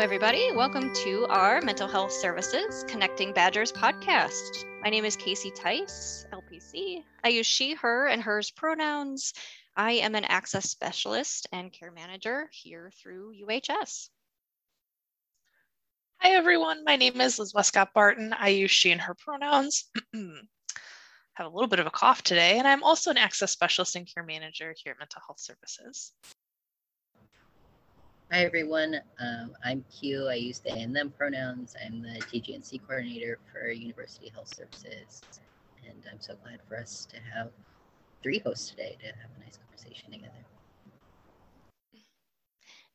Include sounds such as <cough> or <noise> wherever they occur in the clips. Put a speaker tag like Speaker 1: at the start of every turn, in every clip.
Speaker 1: everybody. Welcome to our Mental Health Services Connecting Badgers podcast. My name is Casey Tice, LPC. I use she, her, and hers pronouns. I am an access specialist and care manager here through UHS.
Speaker 2: Hi, everyone. My name is Liz Westcott Barton. I use she and her pronouns. <clears throat> Have a little bit of a cough today, and I'm also an access specialist and care manager here at Mental Health Services.
Speaker 3: Hi everyone, um, I'm Q. I use they and them pronouns. I'm the TGNC coordinator for University Health Services, and I'm so glad for us to have three hosts today to have a nice conversation together.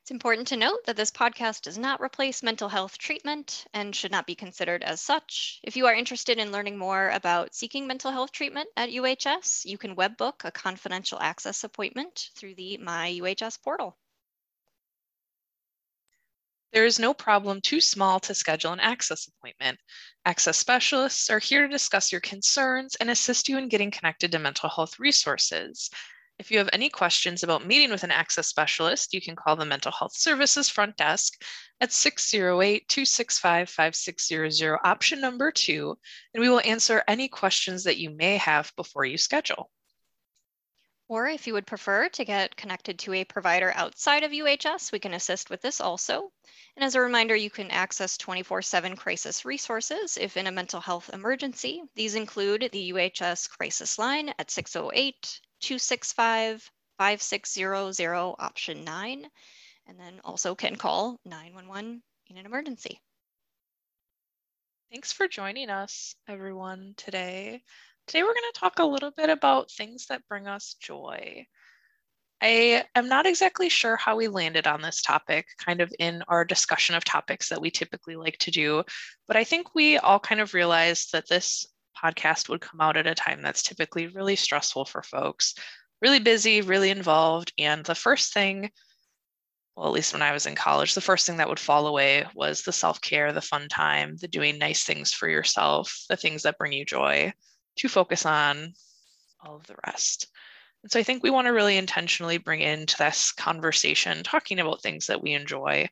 Speaker 1: It's important to note that this podcast does not replace mental health treatment and should not be considered as such. If you are interested in learning more about seeking mental health treatment at UHS, you can webbook a confidential access appointment through the My UHS portal.
Speaker 2: There is no problem too small to schedule an access appointment. Access specialists are here to discuss your concerns and assist you in getting connected to mental health resources. If you have any questions about meeting with an access specialist, you can call the Mental Health Services front desk at 608 265 5600, option number two, and we will answer any questions that you may have before you schedule.
Speaker 1: Or if you would prefer to get connected to a provider outside of UHS, we can assist with this also. And as a reminder, you can access 24-7 crisis resources if in a mental health emergency. These include the UHS crisis line at 608-265-5600, option 9, and then also can call 911 in an emergency.
Speaker 2: Thanks for joining us, everyone, today. Today, we're going to talk a little bit about things that bring us joy. I am not exactly sure how we landed on this topic, kind of in our discussion of topics that we typically like to do, but I think we all kind of realized that this podcast would come out at a time that's typically really stressful for folks, really busy, really involved. And the first thing, well, at least when I was in college, the first thing that would fall away was the self care, the fun time, the doing nice things for yourself, the things that bring you joy to focus on all of the rest. And so I think we want to really intentionally bring into this conversation talking about things that we enjoy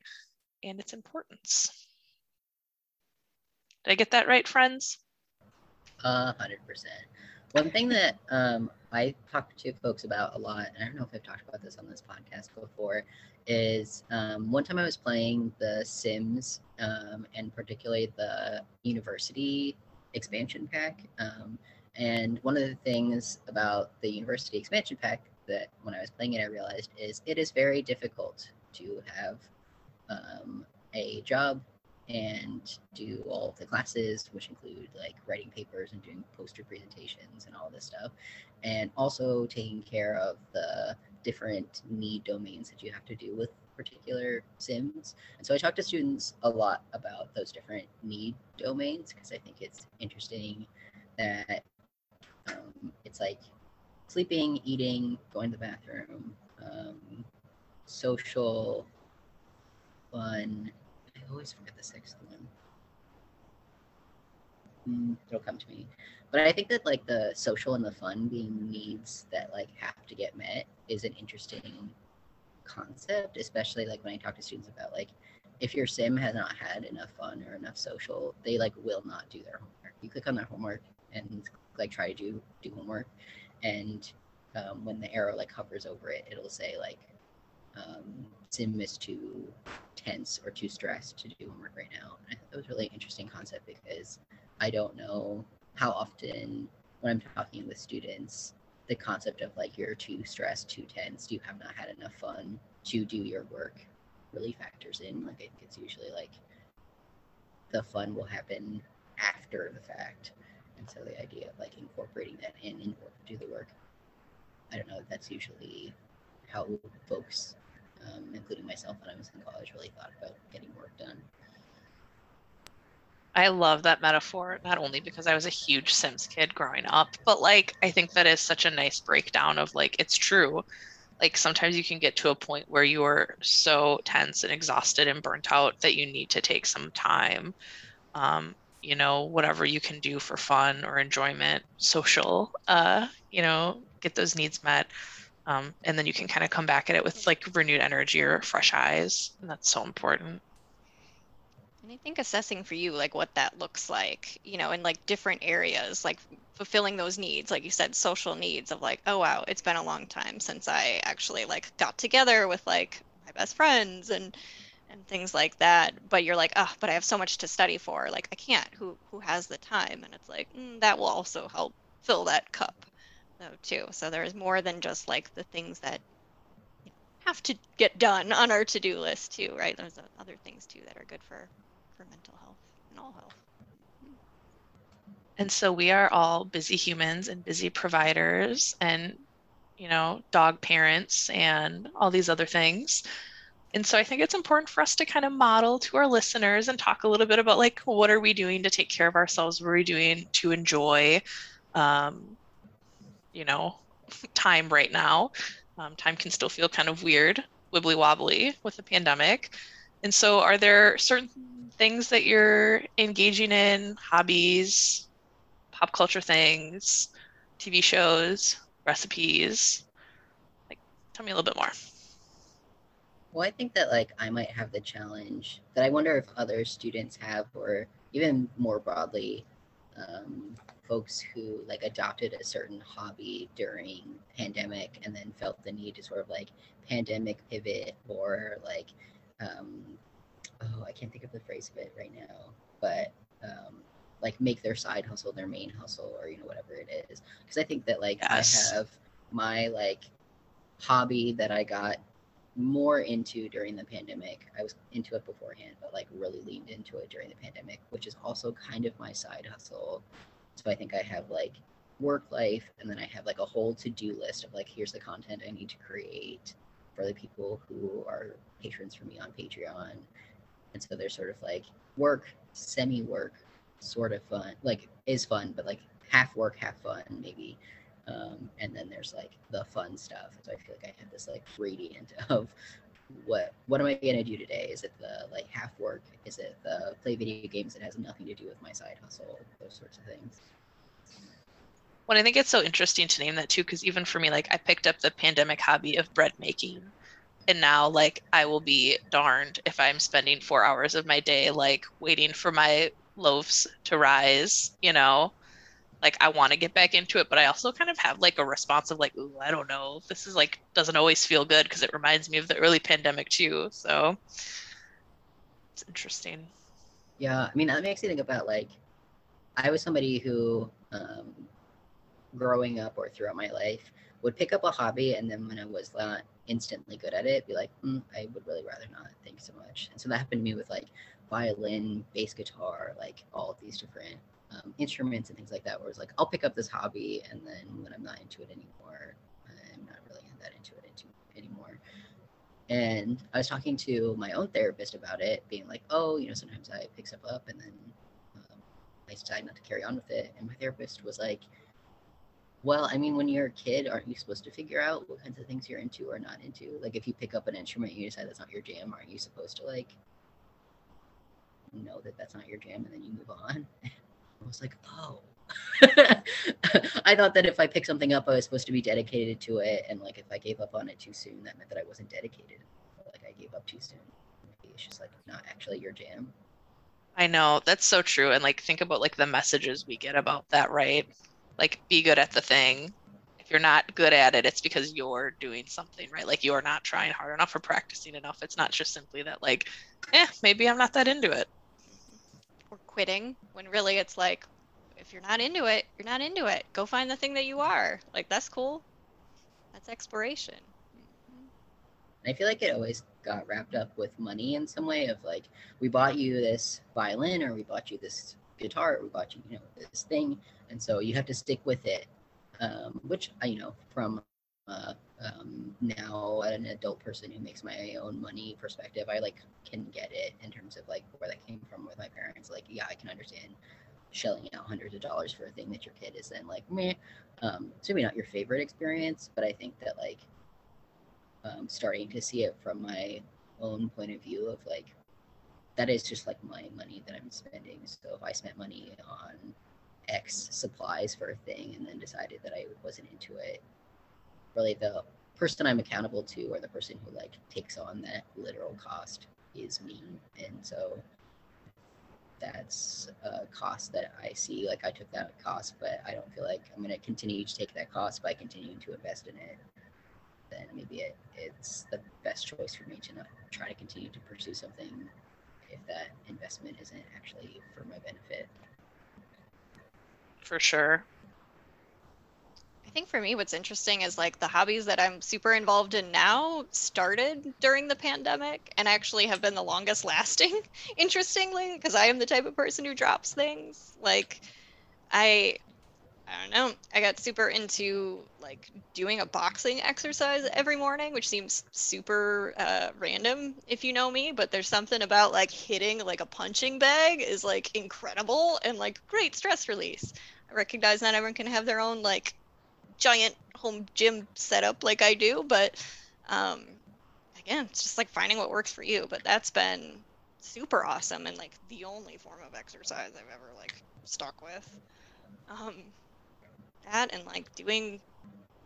Speaker 2: and its importance. Did I get that right, friends?
Speaker 3: Hundred percent. One thing that um, I talk to folks about a lot, and I don't know if I've talked about this on this podcast before, is um, one time I was playing The Sims, um, and particularly the university expansion pack. Um, and one of the things about the University expansion pack that when I was playing it, I realized is it is very difficult to have um, a job and do all of the classes, which include like writing papers and doing poster presentations and all this stuff, and also taking care of the different need domains that you have to do with particular sims. And so I talk to students a lot about those different need domains because I think it's interesting that um, it's like sleeping, eating, going to the bathroom, um, social, fun. I always forget the sixth one. Mm, it'll come to me. But I think that like the social and the fun being needs that like have to get met is an interesting concept, especially like when I talk to students about like if your sim has not had enough fun or enough social, they like will not do their homework. You click on their homework and like try to do do homework, and um, when the arrow like hovers over it, it'll say like um, sim is too tense or too stressed to do homework right now. And I thought that was really interesting concept because I don't know how often when I'm talking with students the concept of like you're too stressed, too tense, you have not had enough fun to do your work really factors in. Like I think it's usually like the fun will happen after the fact. And so the idea of like incorporating that in in order to do the work, I don't know, that's usually how folks, um, including myself when I was in college, really thought about getting work done.
Speaker 2: I love that metaphor, not only because I was a huge Sims kid growing up, but like I think that is such a nice breakdown of like it's true. Like sometimes you can get to a point where you are so tense and exhausted and burnt out that you need to take some time. Um, you know, whatever you can do for fun or enjoyment, social, uh, you know, get those needs met. Um, and then you can kind of come back at it with like renewed energy or fresh eyes. And that's so important.
Speaker 1: And I think assessing for you, like what that looks like, you know, in like different areas, like fulfilling those needs, like you said, social needs of like, oh wow, it's been a long time since I actually like got together with like my best friends and and things like that. But you're like, oh, but I have so much to study for. Like I can't. Who who has the time? And it's like mm, that will also help fill that cup, though too. So there's more than just like the things that have to get done on our to-do list too, right? There's other things too that are good for for mental health and all health.
Speaker 2: And so we are all busy humans and busy providers and, you know, dog parents and all these other things. And so I think it's important for us to kind of model to our listeners and talk a little bit about like, what are we doing to take care of ourselves? What are we doing to enjoy, um, you know, <laughs> time right now? Um, time can still feel kind of weird, wibbly wobbly with the pandemic. And so, are there certain things that you're engaging in, hobbies, pop culture things, TV shows, recipes? Like, tell me a little bit more.
Speaker 3: Well, I think that like I might have the challenge that I wonder if other students have, or even more broadly, um, folks who like adopted a certain hobby during pandemic and then felt the need to sort of like pandemic pivot or like um, oh, I can't think of the phrase of it right now, but um, like make their side hustle their main hustle or you know whatever it is. Because I think that like yes. I have my like hobby that I got more into during the pandemic. I was into it beforehand, but like really leaned into it during the pandemic, which is also kind of my side hustle. So I think I have like work life and then I have like a whole to-do list of like here's the content I need to create for the people who are patrons for me on Patreon and so they're sort of like work, semi work, sort of fun, like is fun, but like half work, half fun, maybe. Um, and then there's like the fun stuff. So I feel like I have this like gradient <laughs> of what what am I gonna do today? Is it the like half work? Is it the play video games that has nothing to do with my side hustle? Those sorts of things.
Speaker 2: Well, I think it's so interesting to name that too, because even for me, like I picked up the pandemic hobby of bread making and now like i will be darned if i'm spending four hours of my day like waiting for my loaves to rise you know like i want to get back into it but i also kind of have like a response of like Ooh, i don't know this is like doesn't always feel good because it reminds me of the early pandemic too so it's interesting
Speaker 3: yeah i mean that makes you think about like i was somebody who um growing up or throughout my life would pick up a hobby and then when i was not instantly good at it, be like, mm, I would really rather not. Thank you so much. And so that happened to me with like violin, bass guitar, like all of these different um, instruments and things like that. Where it's like, I'll pick up this hobby, and then when I'm not into it anymore, I'm not really that into it into, anymore. And I was talking to my own therapist about it, being like, oh, you know, sometimes I pick stuff up and then um, I decide not to carry on with it. And my therapist was like, well, I mean, when you're a kid, aren't you supposed to figure out what kinds of things you're into or not into? Like, if you pick up an instrument, you decide that's not your jam, aren't you supposed to like know that that's not your jam and then you move on? <laughs> I was like, oh. <laughs> I thought that if I picked something up, I was supposed to be dedicated to it, and like if I gave up on it too soon, that meant that I wasn't dedicated. Like I gave up too soon. Maybe it's just like not actually your jam.
Speaker 2: I know that's so true, and like think about like the messages we get about that, right? like be good at the thing if you're not good at it it's because you're doing something right like you're not trying hard enough or practicing enough it's not just simply that like eh maybe i'm not that into it
Speaker 1: quitting when really it's like if you're not into it you're not into it. Go find the thing that you are. Like that's cool. That's exploration.
Speaker 3: I feel like it always got wrapped up with money in some way of like we bought you this violin or we bought you this guitar or we bought you you know this thing. And so you have to stick with it um, which i you know from uh, um, now an adult person who makes my own money perspective i like can get it in terms of like where that came from with my parents like yeah i can understand shelling out hundreds of dollars for a thing that your kid is then like me um, it's maybe not your favorite experience but i think that like um, starting to see it from my own point of view of like that is just like my money that i'm spending so if i spent money on X supplies for a thing and then decided that I wasn't into it. Really, the person I'm accountable to or the person who like takes on that literal cost is me. And so that's a cost that I see. Like I took that cost, but I don't feel like I'm going to continue to take that cost by continuing to invest in it. Then maybe it, it's the best choice for me to not try to continue to pursue something if that investment isn't actually for my benefit.
Speaker 2: For sure.
Speaker 1: I think for me, what's interesting is like the hobbies that I'm super involved in now started during the pandemic and actually have been the longest <laughs> lasting, interestingly, because I am the type of person who drops things. Like, I I don't know. I got super into like doing a boxing exercise every morning, which seems super uh, random if you know me, but there's something about like hitting like a punching bag is like incredible and like great stress release. I recognize not everyone can have their own like giant home gym setup like I do, but um, again, it's just like finding what works for you. But that's been super awesome and like the only form of exercise I've ever like stuck with. Um, that and like doing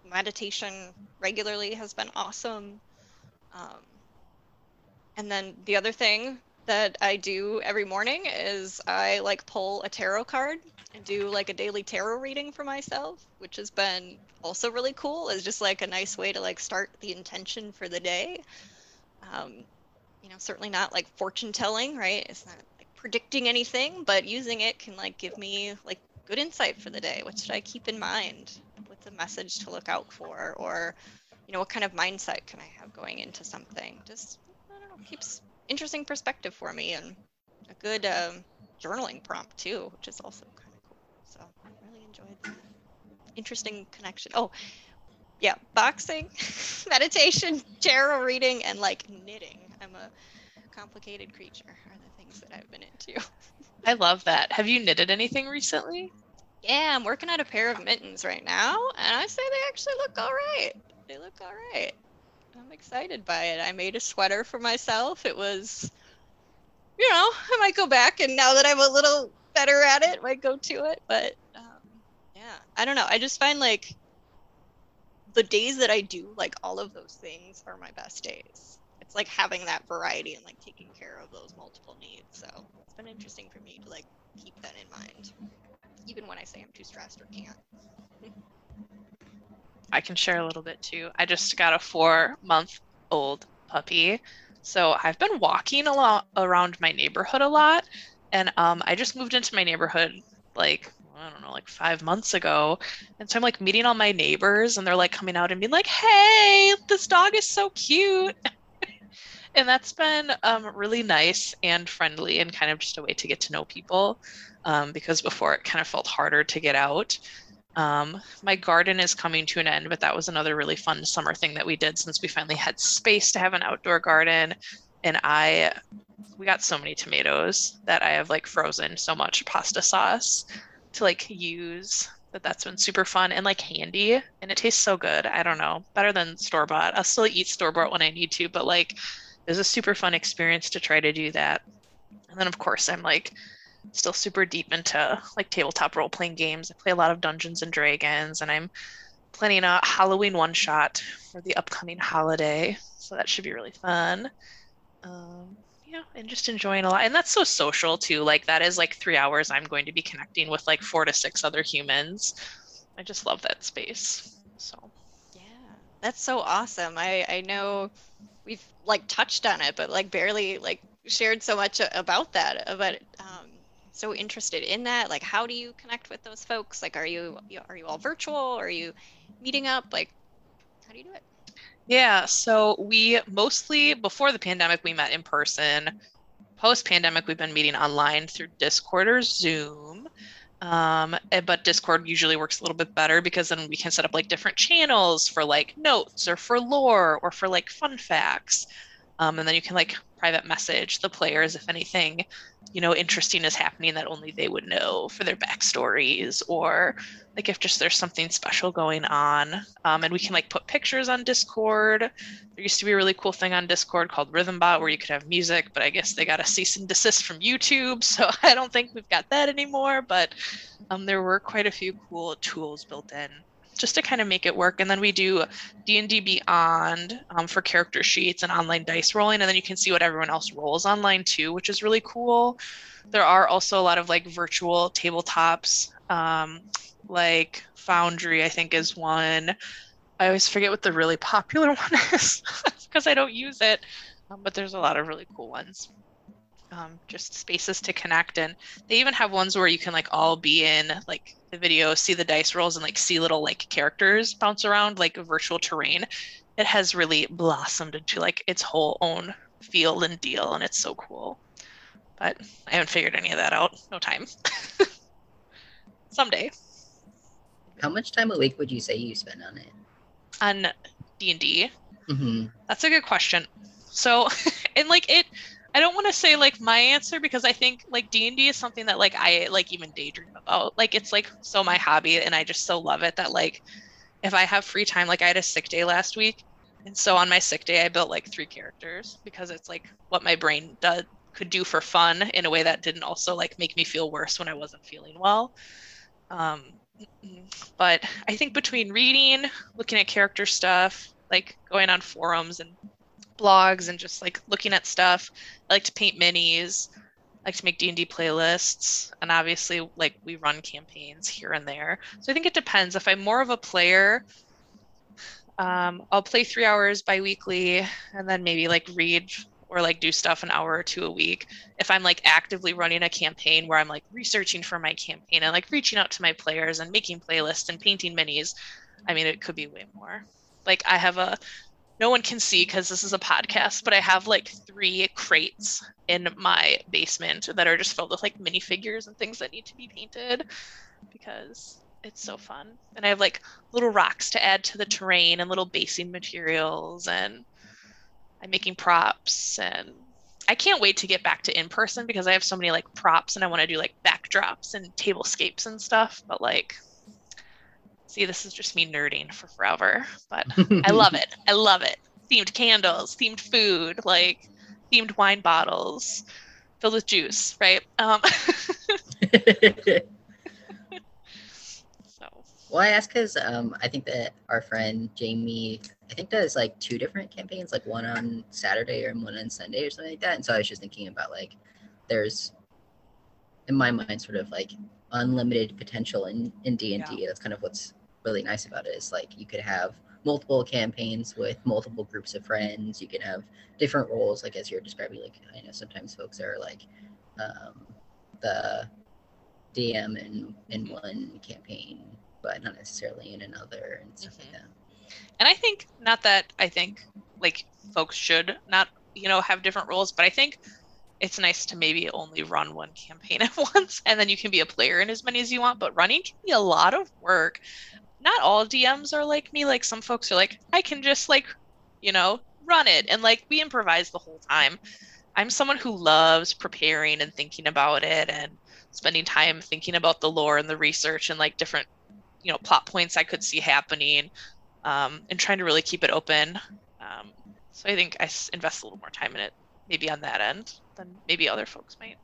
Speaker 1: meditation regularly has been awesome. Um, and then the other thing that I do every morning is I like pull a tarot card and do like a daily tarot reading for myself, which has been also really cool. Is just like a nice way to like start the intention for the day. Um, you know, certainly not like fortune telling, right? It's not like predicting anything, but using it can like give me like good insight for the day. What should I keep in mind? What's a message to look out for? Or, you know, what kind of mindset can I have going into something? Just, I don't know, keeps interesting perspective for me and a good um, journaling prompt too, which is also kind of cool. So I really enjoyed that. Interesting connection. Oh, yeah, boxing, <laughs> meditation, tarot reading, and like knitting. I'm a complicated creature are the things that I've been into.
Speaker 2: I love that. Have you knitted anything recently?
Speaker 1: Yeah, I'm working on a pair of mittens right now, and I say they actually look all right. They look all right. I'm excited by it. I made a sweater for myself. It was, you know, I might go back, and now that I'm a little better at it, I might go to it. But um, yeah, I don't know. I just find like the days that I do like all of those things are my best days. It's like having that variety and like taking care of those multiple needs. So it's been interesting for me to like keep that in mind, even when I say I'm too stressed or can't. <laughs>
Speaker 2: I can share a little bit too. I just got a four month old puppy. So I've been walking a lot around my neighborhood a lot. And um, I just moved into my neighborhood like, I don't know, like five months ago. And so I'm like meeting all my neighbors and they're like coming out and being like, hey, this dog is so cute. <laughs> and that's been um, really nice and friendly and kind of just a way to get to know people um, because before it kind of felt harder to get out. Um, my garden is coming to an end, but that was another really fun summer thing that we did since we finally had space to have an outdoor garden. And I, we got so many tomatoes that I have like frozen so much pasta sauce to like use that that's been super fun and like handy and it tastes so good. I don't know, better than store bought. I'll still eat store bought when I need to, but like it was a super fun experience to try to do that. And then of course I'm like still super deep into like tabletop role playing games. I play a lot of Dungeons and Dragons and I'm planning a Halloween one shot for the upcoming holiday. So that should be really fun. Um, yeah, and just enjoying a lot. And that's so social too. Like that is like three hours I'm going to be connecting with like four to six other humans. I just love that space. So
Speaker 1: yeah, that's so awesome. I I know we've like touched on it, but like barely like shared so much about that. About um, so interested in that. Like, how do you connect with those folks? Like, are you are you all virtual? Are you meeting up? Like, how do you do it?
Speaker 2: Yeah, so we mostly before the pandemic we met in person. Post pandemic, we've been meeting online through Discord or Zoom. Um, eh, but Discord usually works a little bit better because then we can set up like different channels for like notes or for lore or for like fun facts. Um, and then you can like private message the players if anything, you know, interesting is happening that only they would know for their backstories or like if just there's something special going on. Um, and we can like put pictures on Discord. There used to be a really cool thing on Discord called Rythm bot where you could have music, but I guess they got a cease and desist from YouTube, <laughs> so I don't think we've got that anymore. But um, there were quite a few cool tools built in just to kind of make it work. And then we do D&D Beyond um, for character sheets and online dice rolling, and then you can see what everyone else rolls online too, which is really cool. there are also a lot of like virtual tabletops, um, like Foundry, I think is one. I always forget what the really popular <laughs> one is because I don't use it, um, but there's a lot of really cool ones. Um, just spaces to connect, and they even have ones where you can like all be in like the video, see the dice rolls, and like see little like characters bounce around like virtual terrain. It has really blossomed into like its whole own feel and deal, and it's so cool. But I haven't figured any of that out. No time. <laughs> Someday.
Speaker 3: How much time a week would you say you spend on it?
Speaker 2: On D and D.
Speaker 3: hmm
Speaker 2: That's a good question. So, <laughs> and like it, I don't want to say like my answer because I think like D and D is something that like I like even daydream about. Like it's like so my hobby, and I just so love it that like if I have free time, like I had a sick day last week, and so on my sick day I built like three characters because it's like what my brain does could do for fun in a way that didn't also like make me feel worse when I wasn't feeling well. Um, but I think between reading, looking at character stuff, like going on forums and blogs and just like looking at stuff, I like to paint minis, I like to make D&D playlists, and obviously like we run campaigns here and there. So I think it depends. If I'm more of a player, um, I'll play three hours bi-weekly and then maybe like read or like do stuff an hour or two a week. If I'm like actively running a campaign where I'm like researching for my campaign and like reaching out to my players and making playlists and painting minis, I mean, it could be way more. Like I have a, no one can see because this is a podcast, but I have like three crates in my basement that are just filled with like minifigures and things that need to be painted because it's so fun. And I have like little rocks to add to the terrain and little basing materials and I'm making props and I can't wait to get back to in person because I have so many like props and I want to do like backdrops and tablescapes and stuff. But like, see, this is just me nerding for forever. But <laughs> I love it. I love it. Themed candles, themed food, like themed wine bottles filled with juice, right? Um, <laughs> so
Speaker 3: Well, I ask because um, I think that our friend Jamie, I think does like two different campaigns, like one on Saturday and one on Sunday or something like that. And so I was just thinking about like, there's, in my mind, sort of like unlimited potential in in D and D. That's kind of what's really nice about it. Is like you could have multiple campaigns with multiple groups of friends. You can have different roles, like as you're describing. Like I know sometimes folks are like um, the DM in in one campaign but not necessarily in another and stuff like that.
Speaker 2: and I think not that I think like folks should not you know have different roles, but I think it's nice to maybe only run one campaign <laughs> at once, and then you can be a player in as many as you want. But running can be a lot of work. Not all DMs are like me. Like some folks are like, I can just like, you know, run it, and like we improvise the whole time. I'm someone who loves preparing and thinking about it and spending time thinking about the lore and the research and like different you know plot points I could see happening, um, and trying to really keep it open. Um, so I think I invest a little more time in it, maybe on that end than maybe other folks might.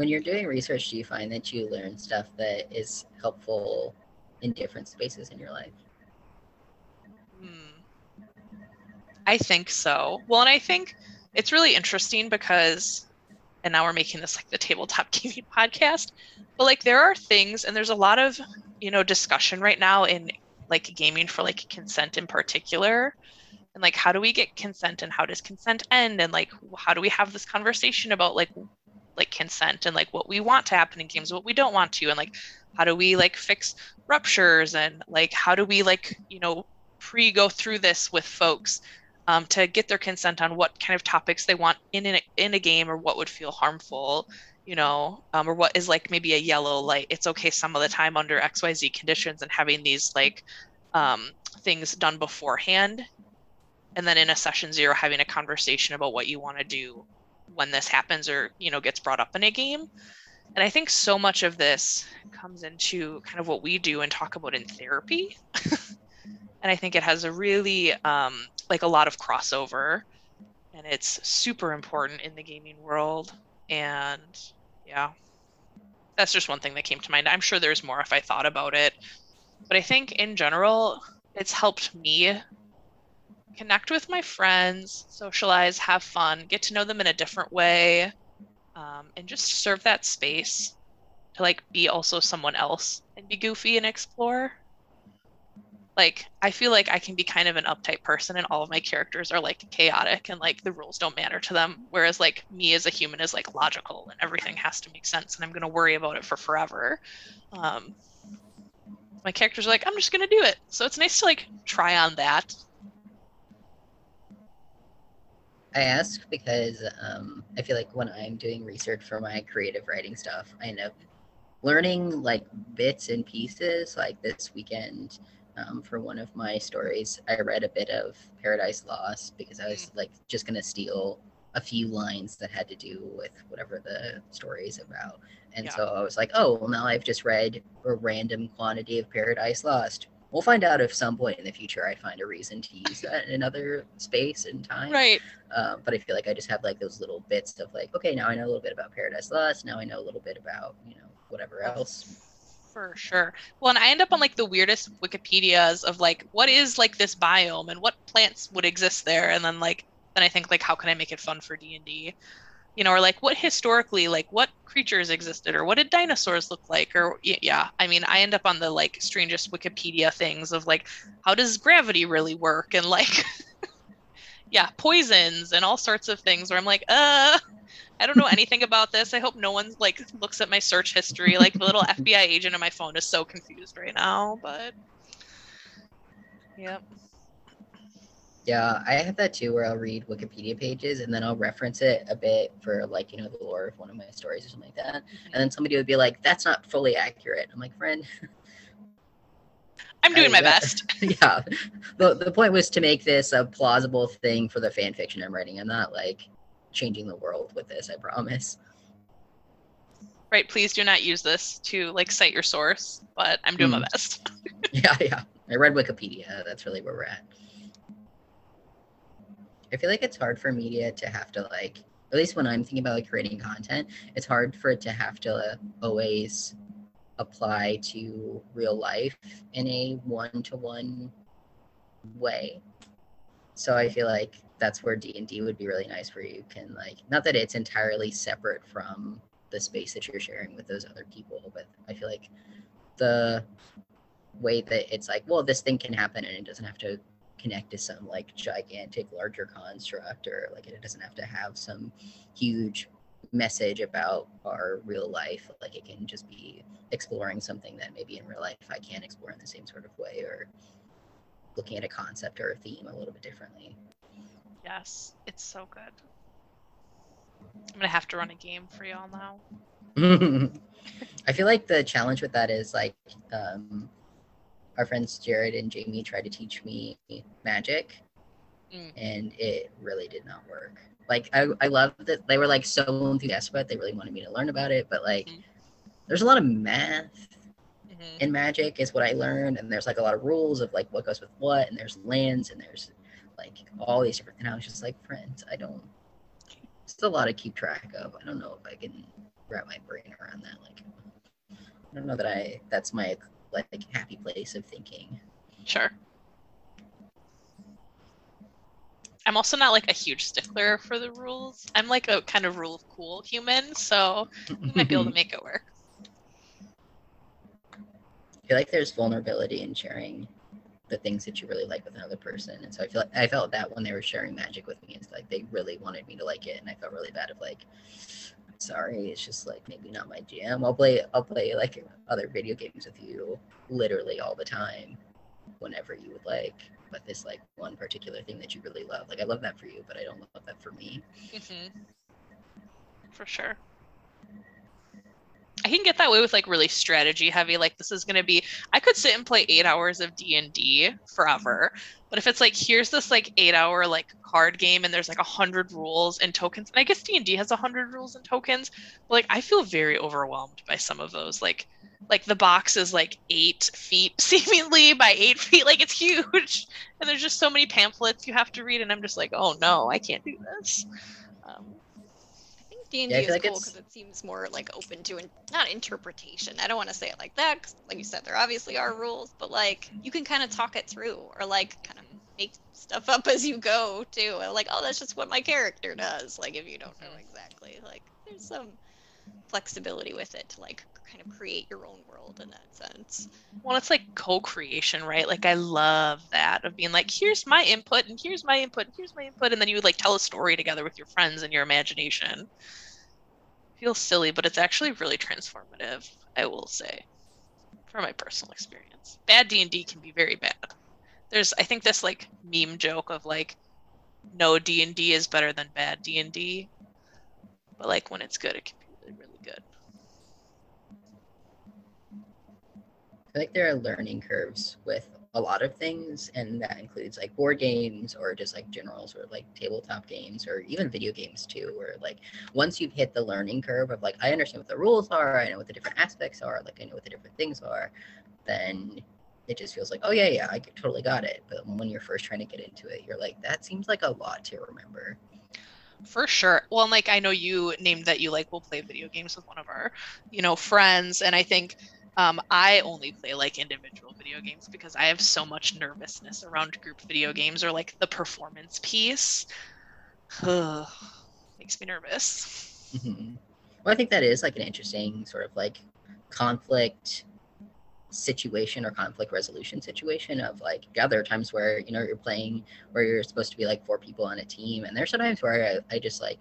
Speaker 3: When you're doing research, do you find that you learn stuff that is helpful in different spaces in your life?
Speaker 2: Hmm. I think so. Well, and I think it's really interesting because, and now we're making this like the tabletop <laughs> gaming podcast, but like there are things, and there's a lot of, you know, discussion right now in like gaming for like consent in particular. And like, how do we get consent and how does consent end? And like, how do we have this conversation about like, like consent and like what we want to happen in games, what we don't want to, and like, how do we like fix ruptures and like, how do we like, you know, pre go through this with folks um, to get their consent on what kind of topics they want in a, in a game or what would feel harmful you know um, or what is like maybe a yellow light. It's okay some of the time under xyz conditions and having these like um, things done beforehand and then in a session zero having a conversation about what you want to do when this happens or you know gets brought up in a game and i think so much of this comes into kind of what we do and talk about in therapy <laughs> and I think it has a really um, like a lot of crossover, and it's super important in the gaming world. And yeah, that's just one thing that came to mind. I'm sure there's more if I thought about it, but I think in general, it's helped me connect with my friends, socialize, have fun, get to know them in a different way. um, and just serve that space to like be also someone else and be goofy and explore like I feel like I can be kind of an uptight person and all of my characters are like chaotic and like the rules don't matter to them whereas like me as a human is like logical and everything has to make sense and I'm going to worry about it for forever. Um my characters are like I'm just going to do it. So it's nice to like try on that.
Speaker 3: I ask because um, I feel like when I'm doing research for my creative writing stuff, I end up learning like bits and pieces. Like this weekend, um, for one of my stories, I read a bit of Paradise Lost because I was mm. like just gonna steal a few lines that had to do with whatever the story is about. And yeah. so I was like, oh, well, now I've just read a random quantity of Paradise Lost. We'll find out if some point in the future I find a reason to use that in another space and time.
Speaker 2: Right.
Speaker 3: Um, but I feel like I just have like those little bits of like, okay, now I know a little bit about Paradise Lost. Now I know a little bit about, you know, whatever else
Speaker 2: for sure. Well, and I end up on like the weirdest Wikipedias of like what is like this biome and what plants would exist there, and then like then I think like how can I make it fun for D and D, you know, or like what historically like what creatures existed or what did dinosaurs look like or yeah. I mean, I end up on the like strangest Wikipedia things of like how does gravity really work and like <laughs> yeah poisons and all sorts of things where I'm like uh I don't know <laughs> anything about this. I hope no one like looks at my search history. Like the little FBI agent on my phone is so confused right now, but yep.
Speaker 3: Yeah, I have that too where I'll read Wikipedia pages and then I'll reference it a bit for like, you know, the lore of one of my stories or something like that. Mm-hmm. And then somebody would be like, that's not fully accurate. I'm like, friend.
Speaker 2: I'm doing my best. <laughs>
Speaker 3: yeah. The, the point was to make this a plausible thing for the fan fiction I'm writing. I'm not like changing the world with this, I promise.
Speaker 2: Right, please do not use this to like cite your source, but I'm doing mm. my hmm. best. <laughs>
Speaker 3: yeah, yeah. I read Wikipedia. That's really where we're at. I feel like it's hard for media to have to like at least when I'm thinking about like creating content, it's hard for it to have to always apply to real life in a one to one way. So I feel like that's where d&d would be really nice where you can like not that it's entirely separate from the space that you're sharing with those other people but i feel like the way that it's like well this thing can happen and it doesn't have to connect to some like gigantic larger construct or like it doesn't have to have some huge message about our real life like it can just be exploring something that maybe in real life i can't explore in the same sort of way or looking at a concept or a theme a little bit differently
Speaker 2: Yes, it's so good. I'm gonna have to run a game for y'all now. <laughs>
Speaker 3: I feel like the challenge with that is like um, our friends Jared and Jamie tried to teach me magic, mm. and it really did not work. Like I, I love that they were like so enthusiastic about it. They really wanted me to learn about it, but like mm-hmm. there's a lot of math mm-hmm. in magic is what I learned, and there's like a lot of rules of like what goes with what, and there's lands and there's like all these different. And I was just like, friends, I don't. It's a lot to keep track of. I don't know if I can wrap my brain around that. Like, I don't know that I. That's my like happy place of thinking.
Speaker 2: Sure. I'm also not like a huge stickler for the rules. I'm like a kind of rule of cool human, so we might be able to <laughs> make it work.
Speaker 3: I feel like there's vulnerability in sharing the things that you really like with another person. And so I feel like I felt that when they were sharing magic with me, it's like they really wanted me to like it, and I felt really bad of like, sorry, it's just like maybe not my jam. I'll play I'll play like other video games with you literally all the time, whenever you would like. But this like one particular thing that you really love, like I love that for you, but I don't love that for me.
Speaker 2: Mm-hmm. For sure. I can get that way with like really strategy heavy. Like this is gonna be, I could sit and play eight hours of D and D forever. But if it's like here's this like eight hour like card game and there's like a hundred rules and tokens, and I guess D and D has a hundred rules and tokens. But like I feel very overwhelmed by some of those. Like like the box is like eight feet <laughs> seemingly by eight feet, like it's huge, and there's just so many pamphlets you have to read, and I'm just like, oh no, I can't do this. Um,
Speaker 1: D and D is like cool because it seems more like open to in- not interpretation. I don't want to say it like that. Cause like you said, there obviously are rules, but like you can kind of talk it through or like kind of make stuff up <laughs> as you go too. Like, oh, that's just what my character does. Like if you don't know exactly, like there's some flexibility with it to like kind of create your own world in that sense.
Speaker 2: Well, it's like co-creation, right? Like I love that of being like, here's my input and here's my input, and here's my input, and then you would like tell a story together with your friends and your imagination. Feels silly, but it's actually really transformative, I will say, from my personal experience. Bad D&D can be very bad. There's I think this like meme joke of like no D&D is better than bad D&D. But like when it's good, it can be really really good.
Speaker 3: I feel like there are learning curves with a lot of things, and that includes like board games or just like general sort of like tabletop games or even video games too. Where like once you've hit the learning curve of like I understand what the rules are, I know what the different aspects are, like I know what the different things are, then it just feels like oh yeah yeah I totally got it. But when you're first trying to get into it, you're like that seems like a lot to remember.
Speaker 2: For sure. Well, like I know you named that you like will play video games with one of our, you know, friends, and I think um, I only play like individual video games because I have so much nervousness around group video games or like the performance piece. <sighs> Makes me nervous.
Speaker 3: Mm-hmm. Well, I think that is like an interesting sort of like conflict situation or conflict resolution situation of like yeah there are times where you know you're playing where you're supposed to be like four people on a team and there's sometimes where I, I just like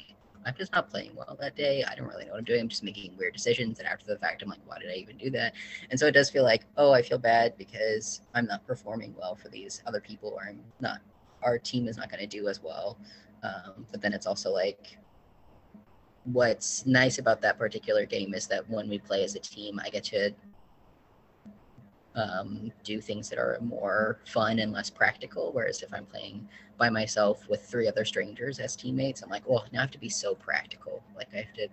Speaker 3: I'm just not playing well that day. I don't really know what I'm doing. I'm just making weird decisions. And after the fact, I'm like, why did I even do that? And so it does feel like, oh, I feel bad because I'm not performing well for these other people, or I'm not, our team is not going to do as well. Um, but then it's also like, what's nice about that particular game is that when we play as a team, I get to um, do things that are more fun and less practical. Whereas if I'm playing by myself with three other strangers as teammates, I'm like, well, now I have to be so practical. Like I have to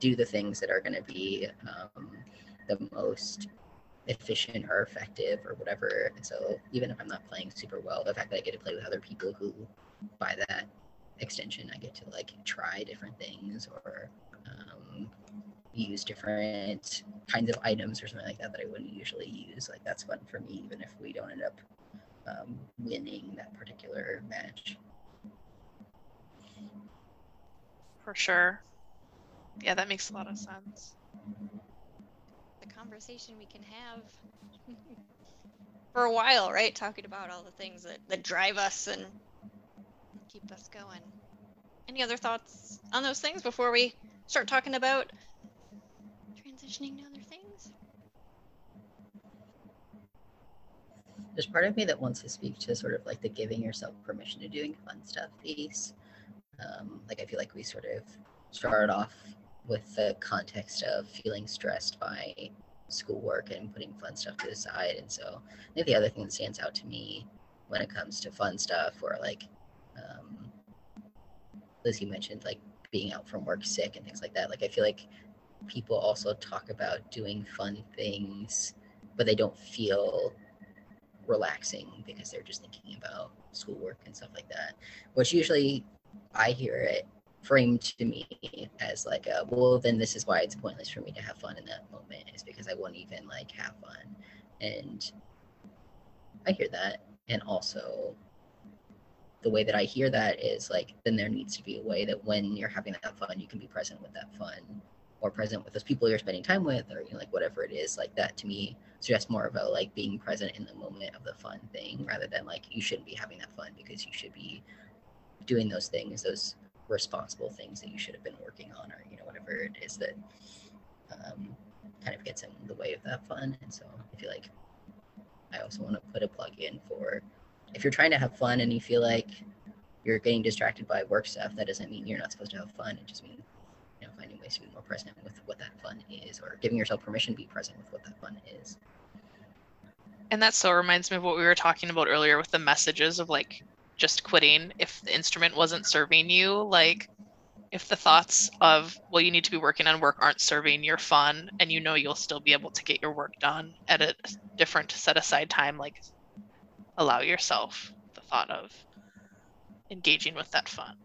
Speaker 3: do the things that are going to be um, the most efficient or effective or whatever. And so even if I'm not playing super well, the fact that I get to play with other people who, by that extension, I get to like try different things or um, use different kinds of items or something like that that I wouldn't usually use. Like that's fun for me, even if we don't end up um, winning that particular match.
Speaker 2: For sure. Yeah, that makes a lot of sense.
Speaker 1: The conversation we can have <laughs> for a while, right? Talking about all the things that, that drive us and keep us going. Any other thoughts on those things before we start talking about transitioning to other things?
Speaker 3: There's part of me that wants to speak to sort of like the giving yourself permission to doing fun stuff piece. Um, like I feel like we sort of started off with the context of feeling stressed by schoolwork and putting fun stuff to the side. And so I think the other thing that stands out to me when it comes to fun stuff or like um, mentioned like being out from work sick and things like that. Like I feel like people also talk about doing fun things, but they don't feel relaxing because they're just thinking about schoolwork and stuff like that. Which usually I hear it framed to me as like a well then this is why it's pointless for me to have fun in that moment is because I won't even like have fun. And I hear that. And also the way that I hear that is like then there needs to be a way that when you're having that fun you can be present with that fun or present with those people you're spending time with or you know like whatever it is like that to me suggests more about like being present in the moment of the fun thing rather than like you shouldn't be having that fun because you should be doing those things those responsible things that you should have been working on or you know whatever it is that um, kind of gets in the way of that fun. And so i feel like i also want to put a plug in for if you're trying to have fun and you feel like you're getting distracted by work stuff that doesn't mean you're not supposed to have fun. It just means finding ways to be more present with what that fun is, or giving yourself permission to be present with what that fun is.
Speaker 2: And that so reminds me of what we were talking about earlier with the messages of like just quitting if the instrument wasn't serving you. Like, if the thoughts of, well, you need to be working on work aren't serving your fun, and you know you'll still be able to get your work done at a different set aside time, like, allow yourself the thought of engaging with that fun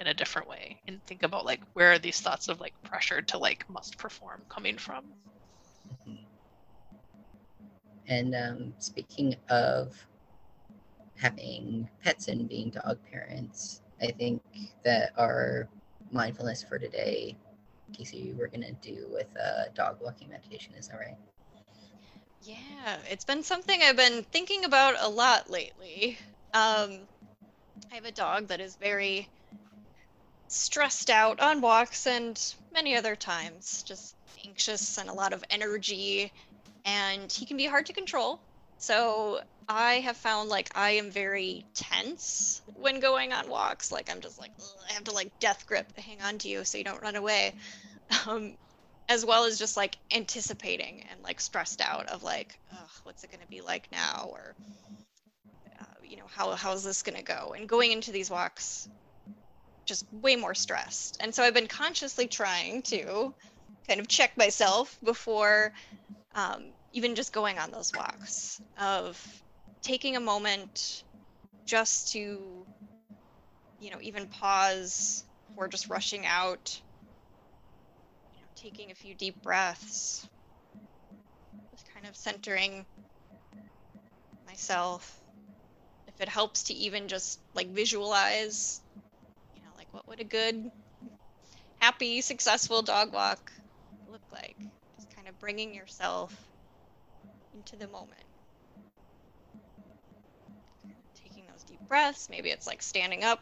Speaker 2: in a different way and think about like where are these thoughts of like pressure to like must perform coming from
Speaker 3: mm-hmm. and um, speaking of having pets and being dog parents i think that our mindfulness for today Casey, we're gonna do with uh, dog walking meditation. Is that right?
Speaker 1: Yeah, it's been something I've been thinking about a lot lately. Um, I have a dog that is very stressed out on walks and many other times, just anxious and a lot of energy, and he can be hard to control. So I have found like I am very tense when going on walks. Like I'm just like I have to like death grip, to hang on to you so you don't run away. <laughs> Um, as well as just like anticipating and like stressed out of like, what's it gonna be like now, or uh, you know, how how is this gonna go? And going into these walks, just way more stressed. And so I've been consciously trying to kind of check myself before um, even just going on those walks of taking a moment just to you know even pause or just rushing out you know, taking a few deep breaths just kind of centering myself if it helps to even just like visualize what would a good happy successful dog walk look like? Just kind of bringing yourself into the moment. Taking those deep breaths. Maybe it's like standing up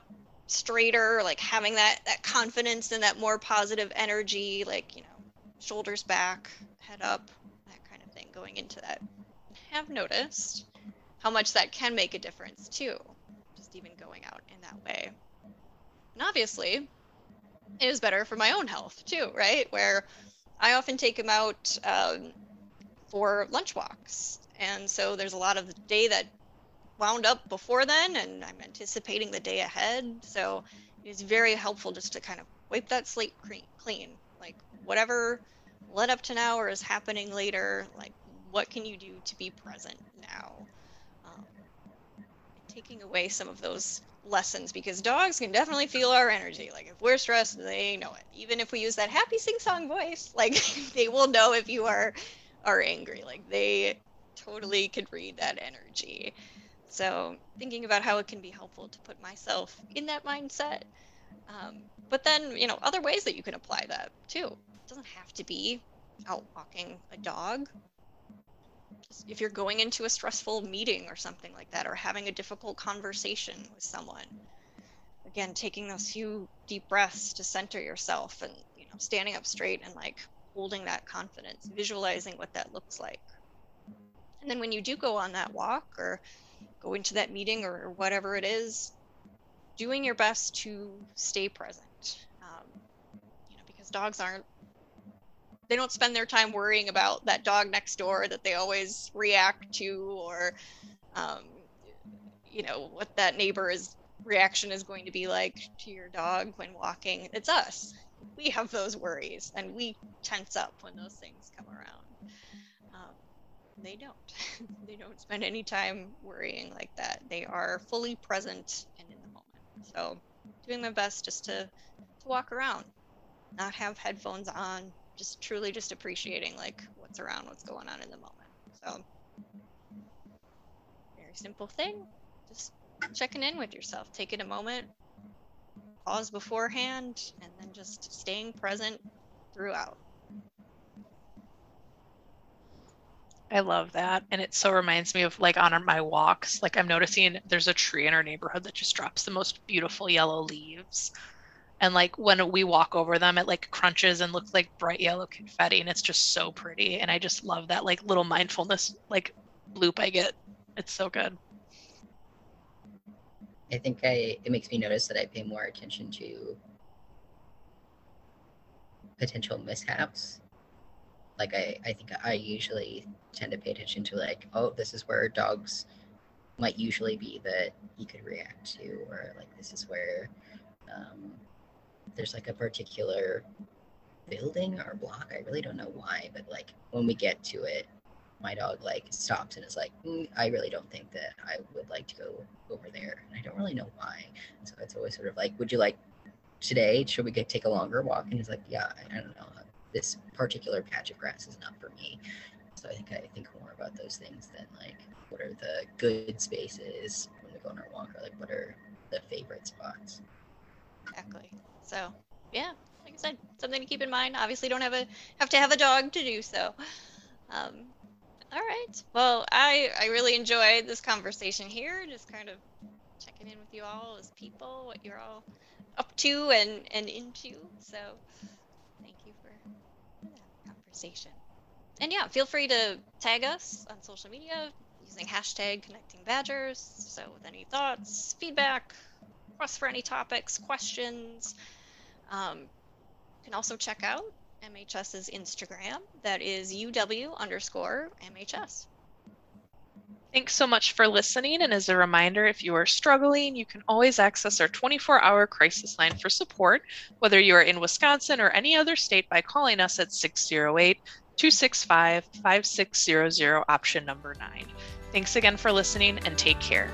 Speaker 1: straighter like having that that confidence and that more positive energy like you know shoulders back head up that kind of thing going into that. I have noticed how much that can make a difference too. Just even going out in that way and obviously it is better for my own health too right? Where i often take him out um, for lunch walks. And so there's a lot of the day that wound up before then and i'm anticipating the day ahead. So it's very helpful just to kind of wipe that slate clean, like whatever led up to now or is happening later like what can you do to be present now taking away some of those lessons because dogs can definitely feel our energy like if we're stressed they know it even if we use that happy sing song voice <laughs> like <laughs> they will know if you are are angry like they totally could read that energy so thinking about how it can be helpful to put myself in that mindset. Um, but then, you know, other ways that you can apply that too. It doesn't have to be out walking a dog. If you're going into a stressful meeting or something like that, or having a difficult conversation with someone, again, taking those few deep breaths to center yourself and, you know, standing up straight and like holding that confidence, visualizing what that looks like. And then when you do go on that walk or go into that meeting or whatever it is, doing your best to stay present. Um, you know, because dogs aren't, they don't spend their time worrying about that dog next door that they always react to or, um, you know, what that neighbor's reaction is going to be like to your dog when walking. It's us. We have those worries and we tense up when those things come around Um, they don't. <laughs> they don't spend any time worrying like that. They are fully present and in the moment. So, doing my best just to to walk around, not have headphones on, just truly just appreciating like what's around, what's going on in the moment. So, very simple thing. Just checking in with yourself, taking a moment, pause beforehand, and then just staying present throughout.
Speaker 2: I love that. And it so reminds me of like on my walks, like I'm noticing there's a tree in our neighborhood that just drops the most beautiful yellow leaves. And like when we walk over them, it like crunches and looks like bright yellow confetti. And it's just so pretty. And I just love that like little mindfulness like loop I get. It's so good.
Speaker 3: I think I it makes me notice that I pay more attention to potential mishaps. Like I, I think I usually tend to pay attention to like, oh, this is where dogs might usually be that you could react to, or like this is where um, there's like a particular building or block. I really don't know why, but like when we get to it, my dog like stops and is like, mm, I really don't think that I would like to go over there, and I don't really know why. So it's always sort of like, would you like today? Should we get take a longer walk? And he's like, yeah, I, I don't know. This particular patch of grass is not for me. So I think I think more about those things than like what are the good spaces when we go on our walk, or like what are the favorite spots.
Speaker 1: Exactly. So, yeah, like I said, something to keep in mind. Obviously, don't have a have to have a dog to do so. Um, all right. Well, I I really enjoyed this conversation here. Just kind of checking in with you all as people, what you're all up to and and into. So, thank you for, that conversation. And yeah, feel free to tag us on social media using hashtag connecting badgers. So with any thoughts, feedback, requests for any topics, questions. Um, you can also check out MHS's Instagram. That is UW underscore MHS.
Speaker 2: Thanks so much for listening. And as a reminder, if you are struggling, you can always access our 24 hour crisis line for support, whether you are in Wisconsin or any other state, by calling us at 608 265 5600, option number nine. Thanks again for listening and take care.